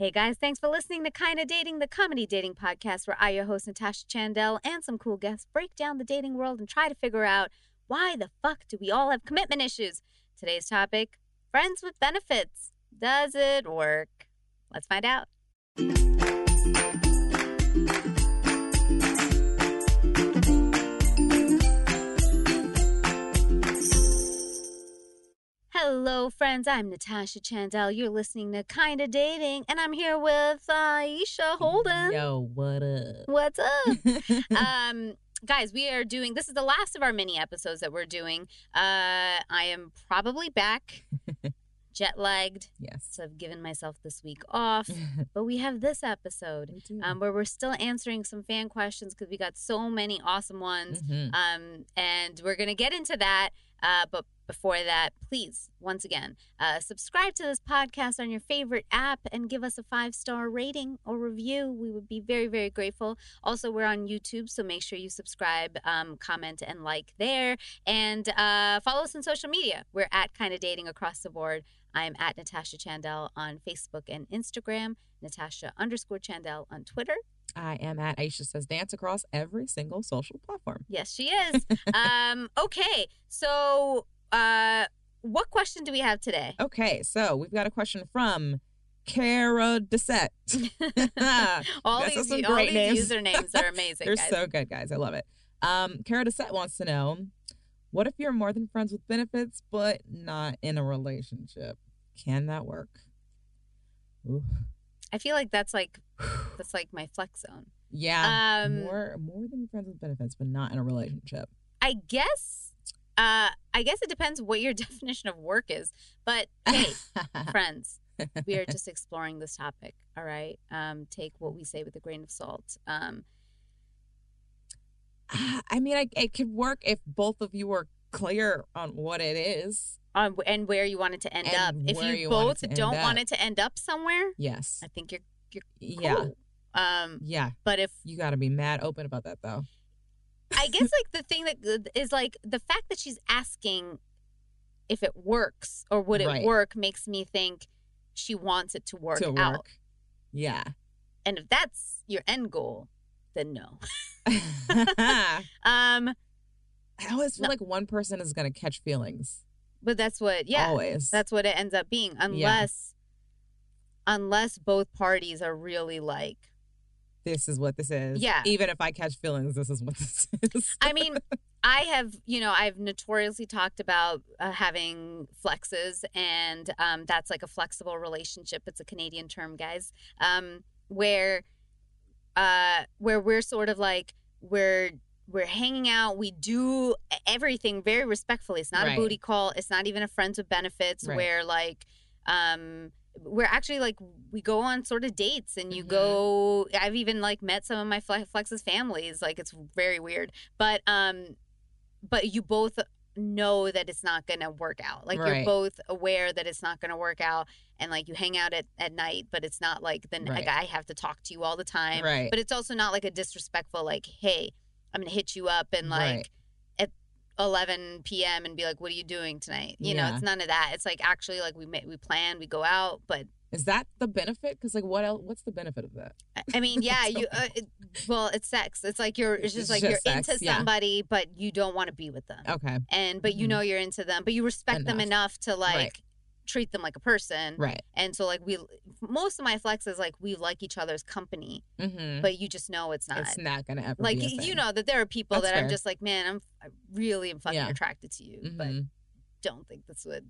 Hey guys, thanks for listening to Kinda Dating, the comedy dating podcast where I, your host Natasha Chandel, and some cool guests break down the dating world and try to figure out why the fuck do we all have commitment issues? Today's topic friends with benefits. Does it work? Let's find out. Hello, friends. I'm Natasha Chandel. You're listening to Kinda Dating, and I'm here with Aisha Holden. Yo, what up? What's up? um, guys, we are doing this is the last of our mini episodes that we're doing. Uh, I am probably back, jet lagged, yes. so I've given myself this week off. But we have this episode um, where we're still answering some fan questions because we got so many awesome ones. Mhm. Um, and we're going to get into that. Uh, but before that, please, once again, uh, subscribe to this podcast on your favorite app and give us a five star rating or review. We would be very, very grateful. Also, we're on YouTube, so make sure you subscribe, um, comment, and like there. And uh, follow us on social media. We're at Kind of Dating across the board. I'm at Natasha Chandel on Facebook and Instagram, Natasha underscore Chandel on Twitter. I am at Aisha Says Dance across every single social platform. Yes, she is. um, okay, so uh, what question do we have today? Okay, so we've got a question from Cara Dessette. all That's these, all these names. usernames are amazing. They're guys. so good, guys. I love it. Um, Cara Dessette wants to know what if you're more than friends with benefits, but not in a relationship? Can that work? Ooh. I feel like that's like that's like my flex zone. Yeah. Um, more more than friends with benefits, but not in a relationship. I guess. Uh, I guess it depends what your definition of work is. But hey, friends, we are just exploring this topic. All right. Um, take what we say with a grain of salt. Um, I mean, I, it could work if both of you are clear on what it is. on and where you want it to end up. If you, you both end don't want it to end up somewhere, Yes. I think you're you're Yeah. Um, Yeah. but if You got to be mad open about that, though. I guess like the thing that is like the fact that she's asking if it works or would it Right. work makes me think she wants it to work to work. out. Yeah. And if that's your end goal, then no. um I always feel No. like one person is going to catch feelings. but that's what yeah, Always. that's what it ends up being unless unless both parties are really like this is what this is. Yeah. Even if I catch feelings, this is what this is. I mean, I have, you know, I've notoriously talked about uh, having flexes, and um, that's like a flexible relationship. It's a Canadian term, guys, um, where, uh, where we're sort of like we're we're hanging out. We do everything very respectfully. It's not Right. a booty call. It's not even a friends with benefits Right. where like. Um, we're actually like we go on sort of dates and you Mhm. go i've even like met some of my Fle- flex's families like it's very weird but um but you both know that it's not gonna work out like you're both aware that it's not gonna work out and like you hang out at, at night but it's not like then like i have to talk to you all the time right. but it's also not like a disrespectful like hey i'm gonna hit you up and like Right. At 11 p.m and be like what are you doing tonight you know it's none of that it's like actually like we ma- we plan we go out but is that the benefit? Because, like, what else? What's the benefit of that? I- mean, yeah, So- you. Uh, it, well, it's sex. It's like you're. It's just It's like just you're sex, into yeah. somebody, but you don't want to be with them, Okay. and but you Mhm. know you're into them, but you respect them enough to like Right. Treat them like a person. Right. And so, like we, most of my flex is like we like each other's company, Mm-hmm. but you just know it's not. It's not going to ever like you know that there are people That's that I'm just like, man, I'm I really am fucking Yeah. attracted to you, but Mhm. don't think this would.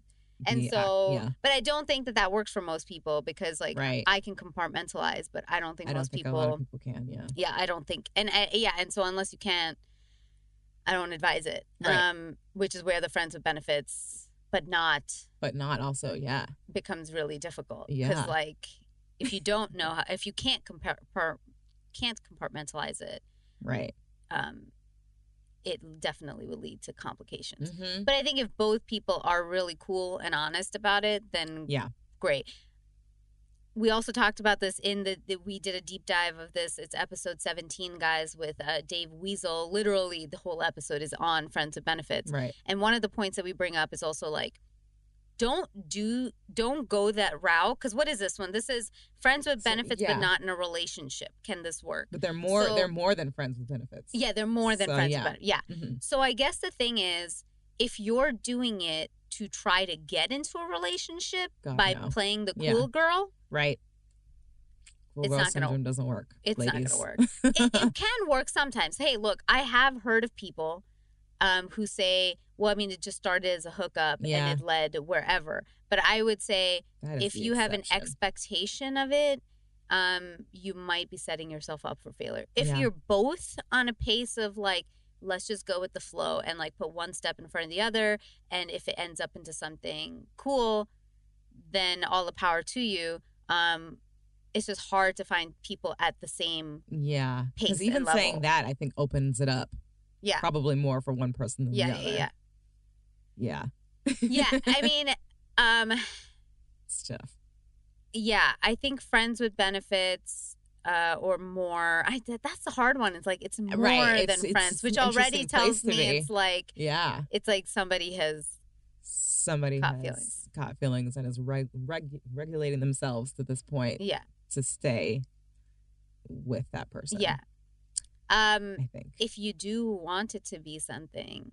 And Yeah, so, yeah. but I don't think that that works for most people because like Right. I can compartmentalize, but I don't think I don't most think people a lot of people can. Yeah. yeah i don't think and I, yeah and so unless you can't i don't advise it Right. um which is where the friends with benefits but not But not also, yeah. becomes really difficult Yeah. like if you don't know how if you can't compare can't compartmentalize it Right. um it definitely would lead to complications Mm-hmm. but i think if both people are really cool and honest about it then Yeah. great we also talked about this in the, the we did a deep dive of this it's episode 17 guys with uh, dave weasel literally the whole episode is on friends with benefits Right. and one of the points that we bring up is also like don't do don't go that route because what is this one this is friends with So, benefits yeah. but not in a relationship can this work But they're more So- they're more than friends with benefits. yeah they're more than So, friends yeah. with benefits yeah Mhm. so i guess the thing is if you're doing it to try to get into a relationship God, by no. playing the Yeah. cool girl Right. Cool It's not gonna- syndrome doesn't work. it's not gonna work it, it can work sometimes hey look i have heard of people um, who say well i mean it just started as a hookup Yeah. and it led wherever but i would say if you have an expectation of it um you might be setting yourself up for failure if Yeah. you're both on a pace of like let's just go with the flow and like put one step in front of the other and if it ends up into something cool then all the power to you um it's just hard to find people at the same Yeah. pace Because even saying that I think opens it up yeah probably more for one person than yeah the other. yeah Yeah. yeah yeah i mean um It's tough. yeah i think friends with benefits uh, or more i that's the hard one it's like it's more Right, it's- than it's friends which already tells me it's like Yeah. it's like somebody has Somebody Caught has feelings. caught feelings and is reg- reg- regulating themselves to this point yeah to stay with that person. yeah um I think. if you do want it to be something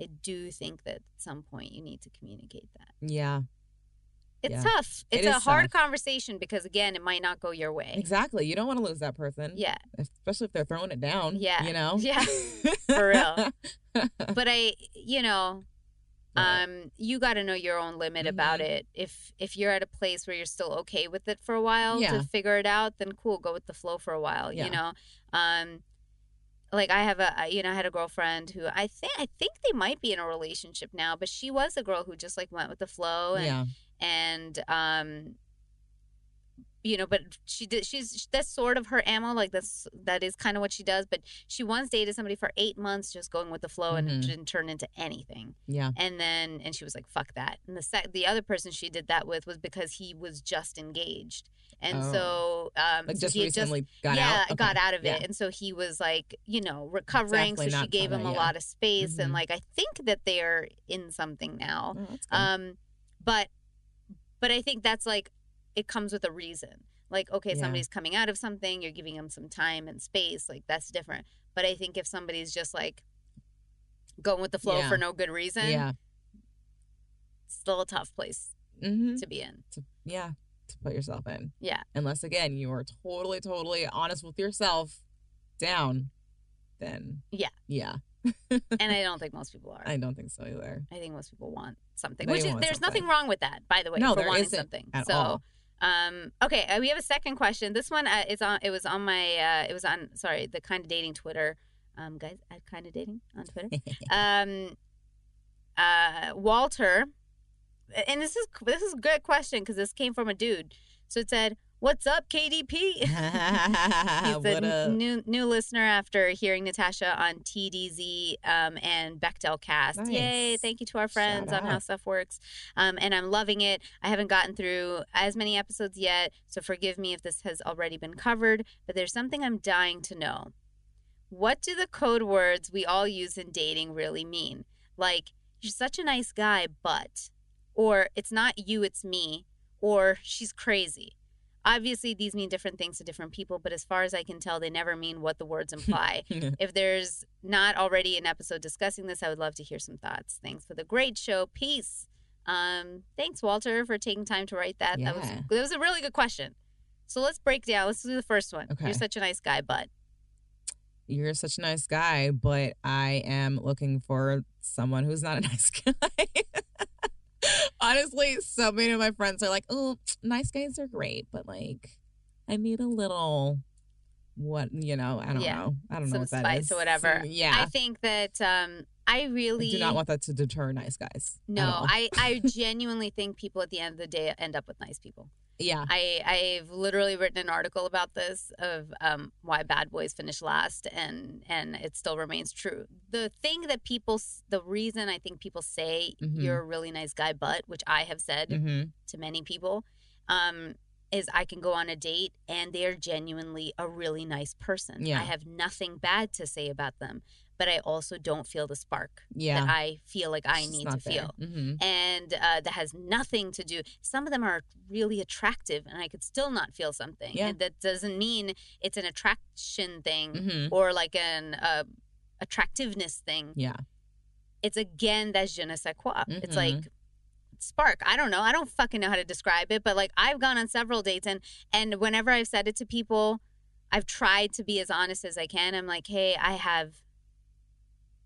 i do think that at some point you need to communicate that Yeah. it's Yeah. tough It it's a hard tough. conversation because again it might not go your way Exactly. You don't want to lose that person. yeah Especially if they're throwing it down. Yeah. You know? Yeah. For real. but i you know Um you got to know your own limit about Mhm. it if if you're at a place where you're still okay with it for a while Yeah. to figure it out then cool go with the flow for a while Yeah. you know um like i have a you know i had a girlfriend who i think i think they might be in a relationship now but she was a girl who just like went with the flow and yeah. and um you know but she did she's that's sort of her ammo like that's that is kind of what she does but she once dated somebody for eight months just going with the flow and it Mhm. didn't turn into anything Yeah. and then and she was like fuck that and the sec- the other person she did that with was because he was just engaged and so um Like just recently got yeah, out. Okay. got out of it. And so he was like, you know, recovering. Definitely so she gave him a yeah. lot of space. And Mhm. like, I think that they're in something now. Oh. Um, but, but I think that's like, it comes with a reason. Like, okay, Yeah. somebody's coming out of something, you're giving them some time and space. Like, that's different. But I think if somebody's just like going with the flow Yeah. for no good reason, yeah. it's still a tough place Mm-hmm. to be in. To, yeah. To put yourself in. Yeah. Unless again you are totally, totally honest with yourself, down, then Yeah. yeah. and I don't think most people are. I don't think so either. I think most people want something, They which is, there's something. nothing wrong with that, by the way, No, for there wanting isn't something. at so, all. Um, okay, uh, we have a second question. This one uh, is on. It was on my. Uh, it was on. Sorry, the kind of dating Twitter. Um, guys, at kind of dating on Twitter. um, uh, Walter, and this is this is a good question because this came from a dude. So it said, "What's up, KDP?" He's a what n- up? new new listener after hearing Natasha on TDZ um, and Bechdel Cast. Yay! Thank you to our friends Shout on How. Stuff Works, um, and I'm loving it. I haven't gotten through as many episodes yet, so forgive me if this has already been covered. But there's something I'm dying to know. What do the code words we all use in dating really mean? Like, you're such a nice guy, but, or it's not you, it's me, or she's crazy. Obviously, these mean different things to different people, but as far as I can tell, they never mean what the words imply. if there's not already an episode discussing this, I would love to hear some thoughts. Thanks for the great show. Peace. Um, thanks, Walter, for taking time to write that. That was Yeah. that was a really good question. So let's break down. Let's do the first one. Okay. You're such a nice guy, but You're such a nice guy, but I am looking for someone who's not a nice guy. Honestly, so many of my friends are like, "Oh, nice guys are great, but like, I need a little, what you know? I don't Yeah. know. I don't know what that spice or whatever. Some- yeah, I think that um, I I really do not want that to deter nice guys. No. I, I genuinely think people at the end of the day end up with nice people. Yeah, I I've literally written an article about this of um, why bad boys finish last, and and it still remains true. The thing that people, the reason I think people say Mhm. you're a really nice guy, but which I have said hmm to many people, um, is I can go on a date and they are genuinely a really nice person. Yeah. I have nothing bad to say about them. But I also don't feel the spark Yeah. that I feel like I It's need to there. feel. Mhm. And uh, that has nothing to do. Some of them are really attractive, and I could still not feel something. Yeah. And that doesn't mean it's an attraction thing Mhm. or like an uh, attractiveness thing. Yeah. It's again that je ne sais quoi. It's Mhm. like spark. I don't know. I don't fucking know how to describe it, but like I've gone on several dates, and and whenever I've said it to people, I've tried to be as honest as I can. I'm like, hey, I have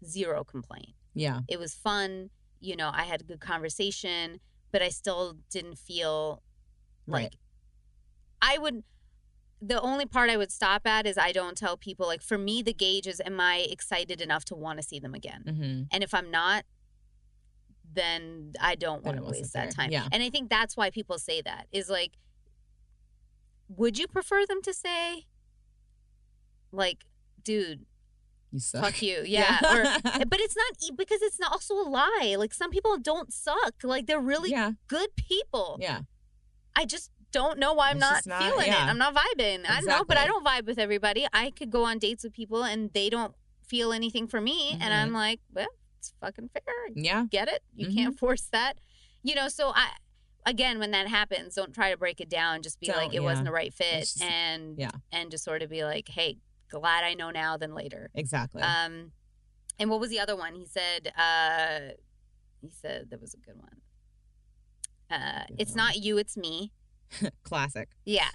zero complaint. Yeah. It was fun. You know, I had a good conversation, but I still didn't feel like Right. I would. The only part I would stop at is I don't tell people like for me the gauge is am I excited enough to want to see them again, hmm and if I'm not, then I don't want to waste that time. Yeah. And I think that's why people say that is like, would you prefer them to say, like, dude, You suck. fuck you, yeah, or but it's not because it's not also a lie. Like some people don't suck. Like they're really yeah. good people. Yeah. I just don't know why I'm not, not- feeling yeah. it. I'm not vibing. I know, but I don't vibe with everybody. I could go on dates with people and they don't feel anything for me, and Mhm. I'm like, well, it's fucking fair. Yeah. Get it? You Mhm. can't force that. You know, so I. Again, when that happens, don't try to break it down. Just be Don't, like, it yeah. wasn't the right fit, just- and yeah. and just sort of be like, hey, glad I know now than later. Exactly. Um, and what was the other one? He said, uh, he said that was a good one. Uh, Good it's one. not you, it's me. Classic. Yeah.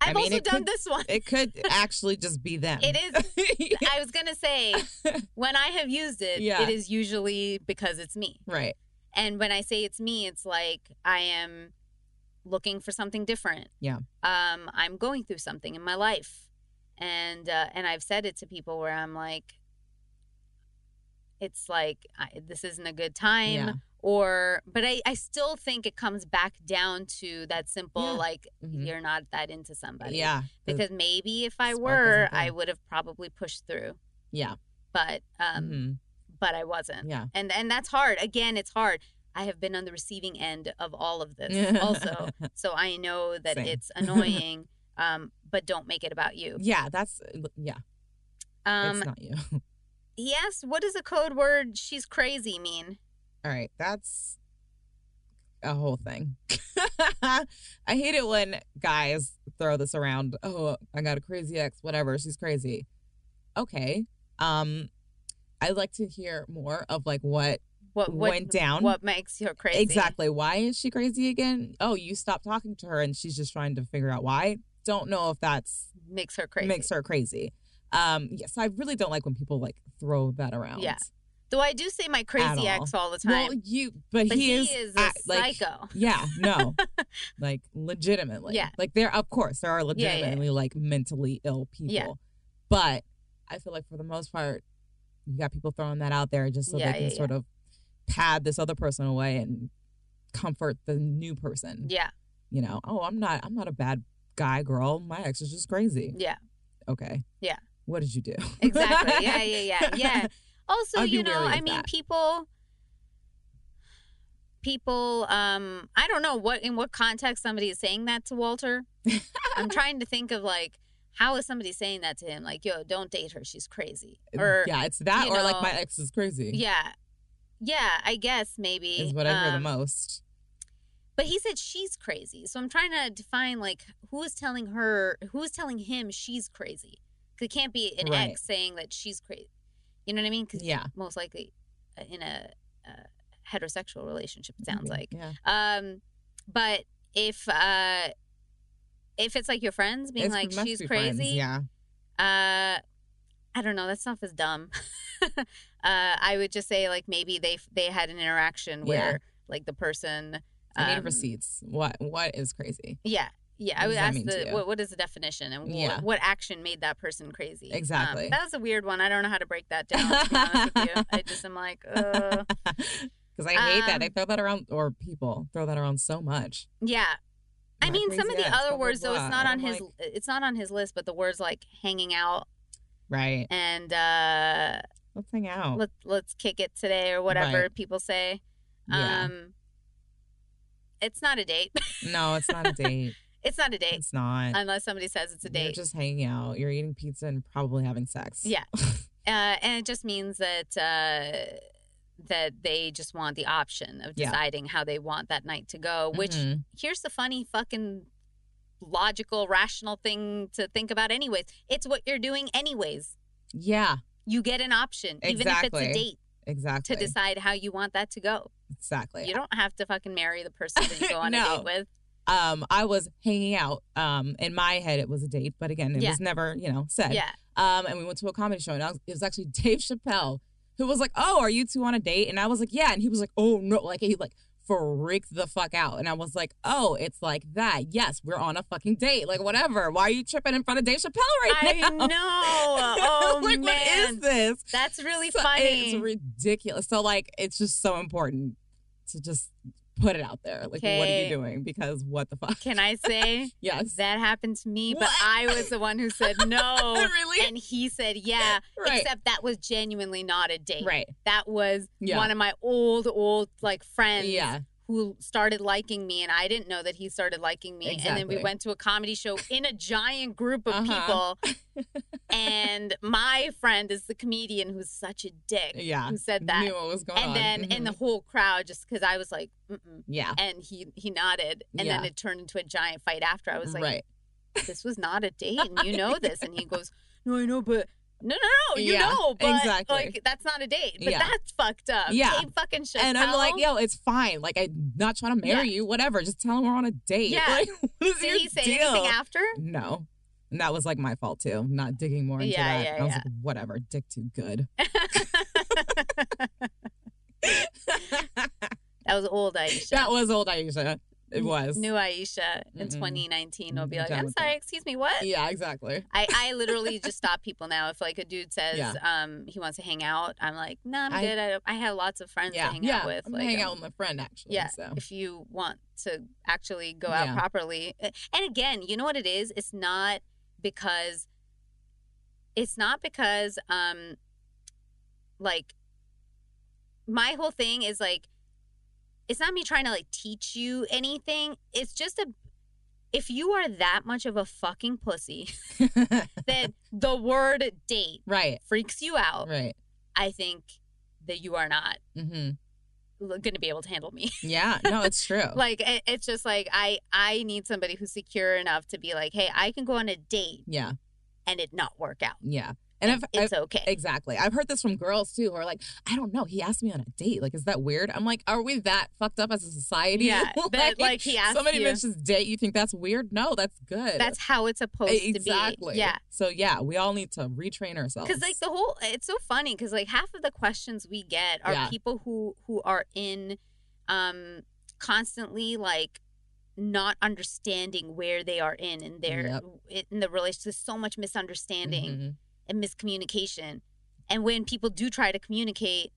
I I've mean, also done could- this one. It could actually just be them. It is. I was gonna say when I have used it, Yeah. it is usually because it's me. right. And when I say it's me, it's like I am looking for something different. Yeah. Um, I'm going through something in my life, and uh, and I've said it to people where I'm like, it's like I, this isn't a good time. Yeah. Or, but I, I still think it comes back down to that simple, Yeah. like, Mhm. you're not that into somebody. Yeah. the- Because maybe if I were, I would have probably pushed through. yeah. But um, Mhm. but I wasn't. Yeah. And and that's hard. Again, it's hard. I have been on the receiving end of all of this also. So I know that Same. it's annoying. Um, but don't make it about you. yeah. That's yeah. Um, it's not you. he asked, "What does the code word "she's crazy" mean?" All right. That's a whole thing. I hate it when guys throw this around. Oh, I got a crazy ex, whatever. She's crazy. Okay. Um, I'd like to hear more of like what What what went down. What makes you crazy? Exactly. Why is she crazy again? Oh, you stopped talking to her and she's just trying to figure out why. Don't know if that's Makes her crazy. makes her crazy. Um, yes, I really don't like when people like throw that around. Yeah. Though I do say my crazy ex all the time. Well, you, but, but he, he, is, is, a act- like, psycho. yeah, no, like legitimately. Yeah. Like there, of course, there are yeah, yeah. legitimately like mentally ill people. Yeah. But I feel like for the most part, you got people throwing that out there just so Yeah, they can yeah, sort of pad this other person away and comfort the new person. yeah. You know, oh, I'm not, I'm not a bad guy, girl. My ex is just crazy. Yeah. Okay. Yeah. What did you do? Exactly. Yeah, yeah, yeah. Yeah. Also, you know, I mean, that. people people um I don't know what in what context somebody is saying that to Walter. I'm trying to think of like how is somebody saying that to him? Like, yo, don't date her. She's crazy. Or yeah. it's that, or like my ex is crazy. Yeah. Yeah. I guess maybe. is what I hear the Um, most. But he said she's crazy. So I'm trying to define like who is telling her, who is telling him she's crazy. 'Cause it can't be an Right. ex saying that she's crazy. You know what I mean? Because Yeah. most likely uh, in a, a heterosexual relationship, it sounds Yeah, like. yeah. Um, but if uh, if it's like your friends being It's- like she's be friends, crazy, Yeah. uh, I don't know. That stuff is dumb. uh, I would just say like maybe they they had an interaction Yeah. where like the person. I need um, receipts. What What is crazy? Yeah. Yeah, I would ask the what, what is the definition and Yeah. what, what action made that person crazy. Um, Exactly. that was a weird one. I don't know how to break that down. To be honest with you, I just am like, uh, Because I hate that they Um, throw that around, or people throw that around so much. yeah. I mean, some of the other blah, blah, words though, it's not on I'm his. like- It's not on his list, but the words like hanging out Right. and uh, Let's hang out. Let's let's kick it today or whatever Right. people say. yeah. Um, it's not a date. no, it's not a date. it's not a date it's not. unless somebody says it's a date. You're just hanging out. You're eating pizza and probably having sex. Yeah. uh, and it just means that uh, that they just want the option of Yeah. deciding how they want that night to go. Which Mhm. here's the funny fucking logical, rational thing to think about. Anyways, it's what you're doing anyways. yeah, You get an option, even if it's a date, exactly. to decide how you want that to go. exactly. You don't have to fucking marry the person that you go on a date with. um, I was hanging out. Um, in my head, it was a date, but again, it Yeah. was never, you know, said. Yeah. Um, and we went to a comedy show, and was, it was actually Dave Chappelle who was like, "Oh, are you two on a date?" And I was like, "Yeah," and he was like, "Oh no!" Like he like freaked the fuck out, and I was like, "Oh, it's like that. Yes, we're on a fucking date. Like whatever. Why are you tripping in front of Dave Chappelle right I now?" know. Oh like man, what is this? that's really So funny. It's ridiculous. So like, it's just so important to just put it out there. Like, what are you doing? Because what the fuck? Can I say Yes. that happened to me, but I was the one who said no. really? And he said, yeah, Right. except that was genuinely not a date. right. That was Yeah. one of my old, old like friends Yeah. Who started liking me, and I didn't know that he started liking me. And then we went to a comedy show in a giant group of Uh-huh. people. and my friend is the comedian who's such a dick Yeah. who said that. Knew what was going and on. then in the Mhm. whole crowd, just because I was like, Mm-mm. yeah. and he he nodded, and then it turned into a giant fight after. I was like, right. this was not a date and you know this and he goes no i know but no no no you Yeah, know but exactly. like that's not a date but Yeah. that's fucked up Yeah. Fucking Chappelle. And I'm like, yo, it's fine. Like, I'm not trying to marry Yeah. you. Whatever. Just tell him we're on a date. Yeah. Like, what is did he say deal? anything after No. And that was like my fault too, not digging more into Yeah, that. yeah, I was like, whatever, dick too good. that was old aisha that was old Aisha. It was. new aisha in Mm-mm. 2019 will be like i'm sorry that. excuse me what Yeah, exactly. I, I literally just stop people now. If like a dude says Yeah. um he wants to hang out, I'm like, no, I'm I- good. I, I have lots of friends Yeah, to hang yeah. out with. I'm like, hanging um, out with my friend actually. Yeah, So if you want to actually go out properly. And again, you know what it is? It's not because it's not because um like my whole thing is like it's not me trying to like teach you anything. It's just a if you are that much of a fucking pussy that the word date right, freaks you out, right. I think that you are not hmm going to be able to handle me. Yeah, no, it's true. like it, it's just like I I need somebody who's secure enough to be like, hey, I can go on a date yeah, and it not work out. yeah. And I've, It's I've okay. exactly. I've heard this from girls too, who are like, I don't know. He asked me on a date. Like, is that weird? I'm like, are we that fucked up as a society? yeah, that, like he asked somebody you. mentions date, you think that's weird? No, that's good. That's how it's supposed exactly. to be. Exactly. Yeah. So yeah, we all need to retrain ourselves. Because like the whole, it's so funny because like half of the questions we get are Yeah. people who who are in, um, constantly like not understanding where they are in in their in the relationship. There's so much misunderstanding Mhm. And miscommunication, and when people do try to communicate,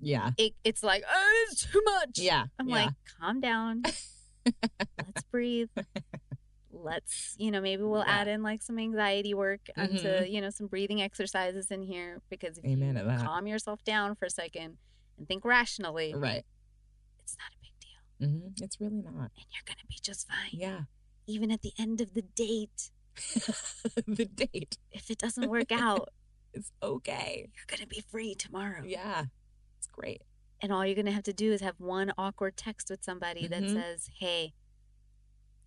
Yeah. it, it's like oh, it's too much. Yeah. I'm yeah. like, calm down. Let's breathe. Let's, you know, maybe we'll Yeah. add in like some anxiety work onto, Mhm. you know, some breathing exercises in here because if Amen you calm yourself down for a second and think rationally, right. it's not a big deal. hmm It's really not. And you're going to be just fine. Yeah. Even at the end of the date, the date. if it doesn't work out, It's okay. you're going to be free tomorrow. Yeah. It's great. And all you're going to have to do is have one awkward text with somebody that Mhm. says, hey,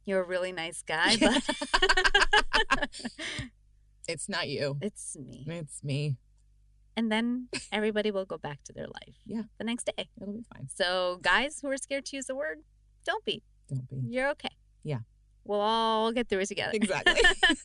you're a really nice guy, but It's not you. it's me. It's me. And then everybody will go back to their life Yeah. the next day. It'll be fine. So, guys who are scared to use the word, don't be. Don't be. You're okay. Yeah. We'll all get through it together. Exactly. um,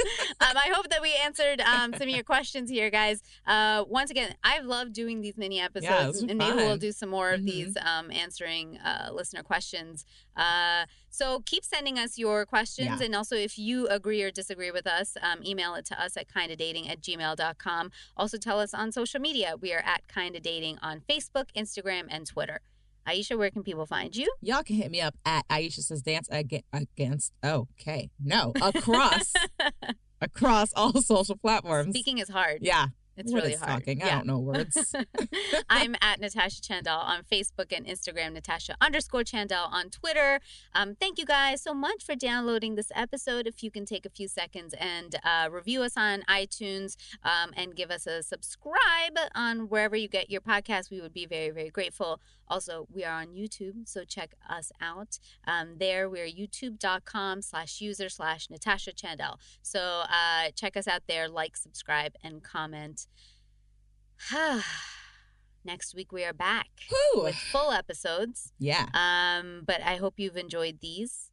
I hope that we answered um, some of your questions here, guys. Uh, once again, I've loved doing these mini episodes, was and maybe we'll do some more of Mhm. these um, answering uh, listener questions. Uh, so keep sending us your questions, Yeah. and also if you agree or disagree with us, um, email it to us at kindadating at gmail.com. Also tell us on social media. We are at Kinda Dating on Facebook, Instagram, and Twitter. Aisha, where can people find you? Y'all can hit me up at Aisha says dance aga- against. Okay. No. Across. across all social platforms. Speaking is hard. Yeah. It's What really hard. talking? I don't know words. I'm at Natasha Chandel on Facebook and Instagram, Natasha underscore Chandel on Twitter. Um, thank you guys so much for downloading this episode. If you can take a few seconds and uh, review us on iTunes um, and give us a subscribe on wherever you get your podcast, we would be very, very grateful. Also, we are on YouTube, so check us out. Um, there, we're youtube.com slash user slash Natasha Chandel. So uh, check us out there, like, subscribe, and comment. Next week we are back Whew. with full episodes. Yeah. Um, but I hope you've enjoyed these.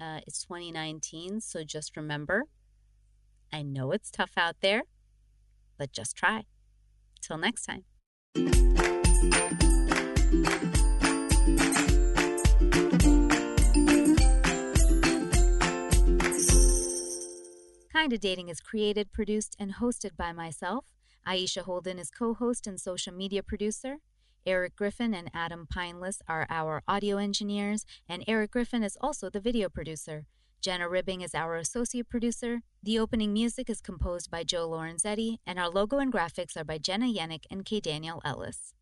Uh, it's 2019, so just remember, I know it's tough out there, but just try. Till next time. Kinda Dating is created, produced, and hosted by myself. Aisha Holden is co host and social media producer. Eric Griffin and Adam Pineless are our audio engineers, and Eric Griffin is also the video producer. Jenna Ribbing is our associate producer. The opening music is composed by Joe Lorenzetti, and our logo and graphics are by Jenna Yannick and K. Daniel Ellis.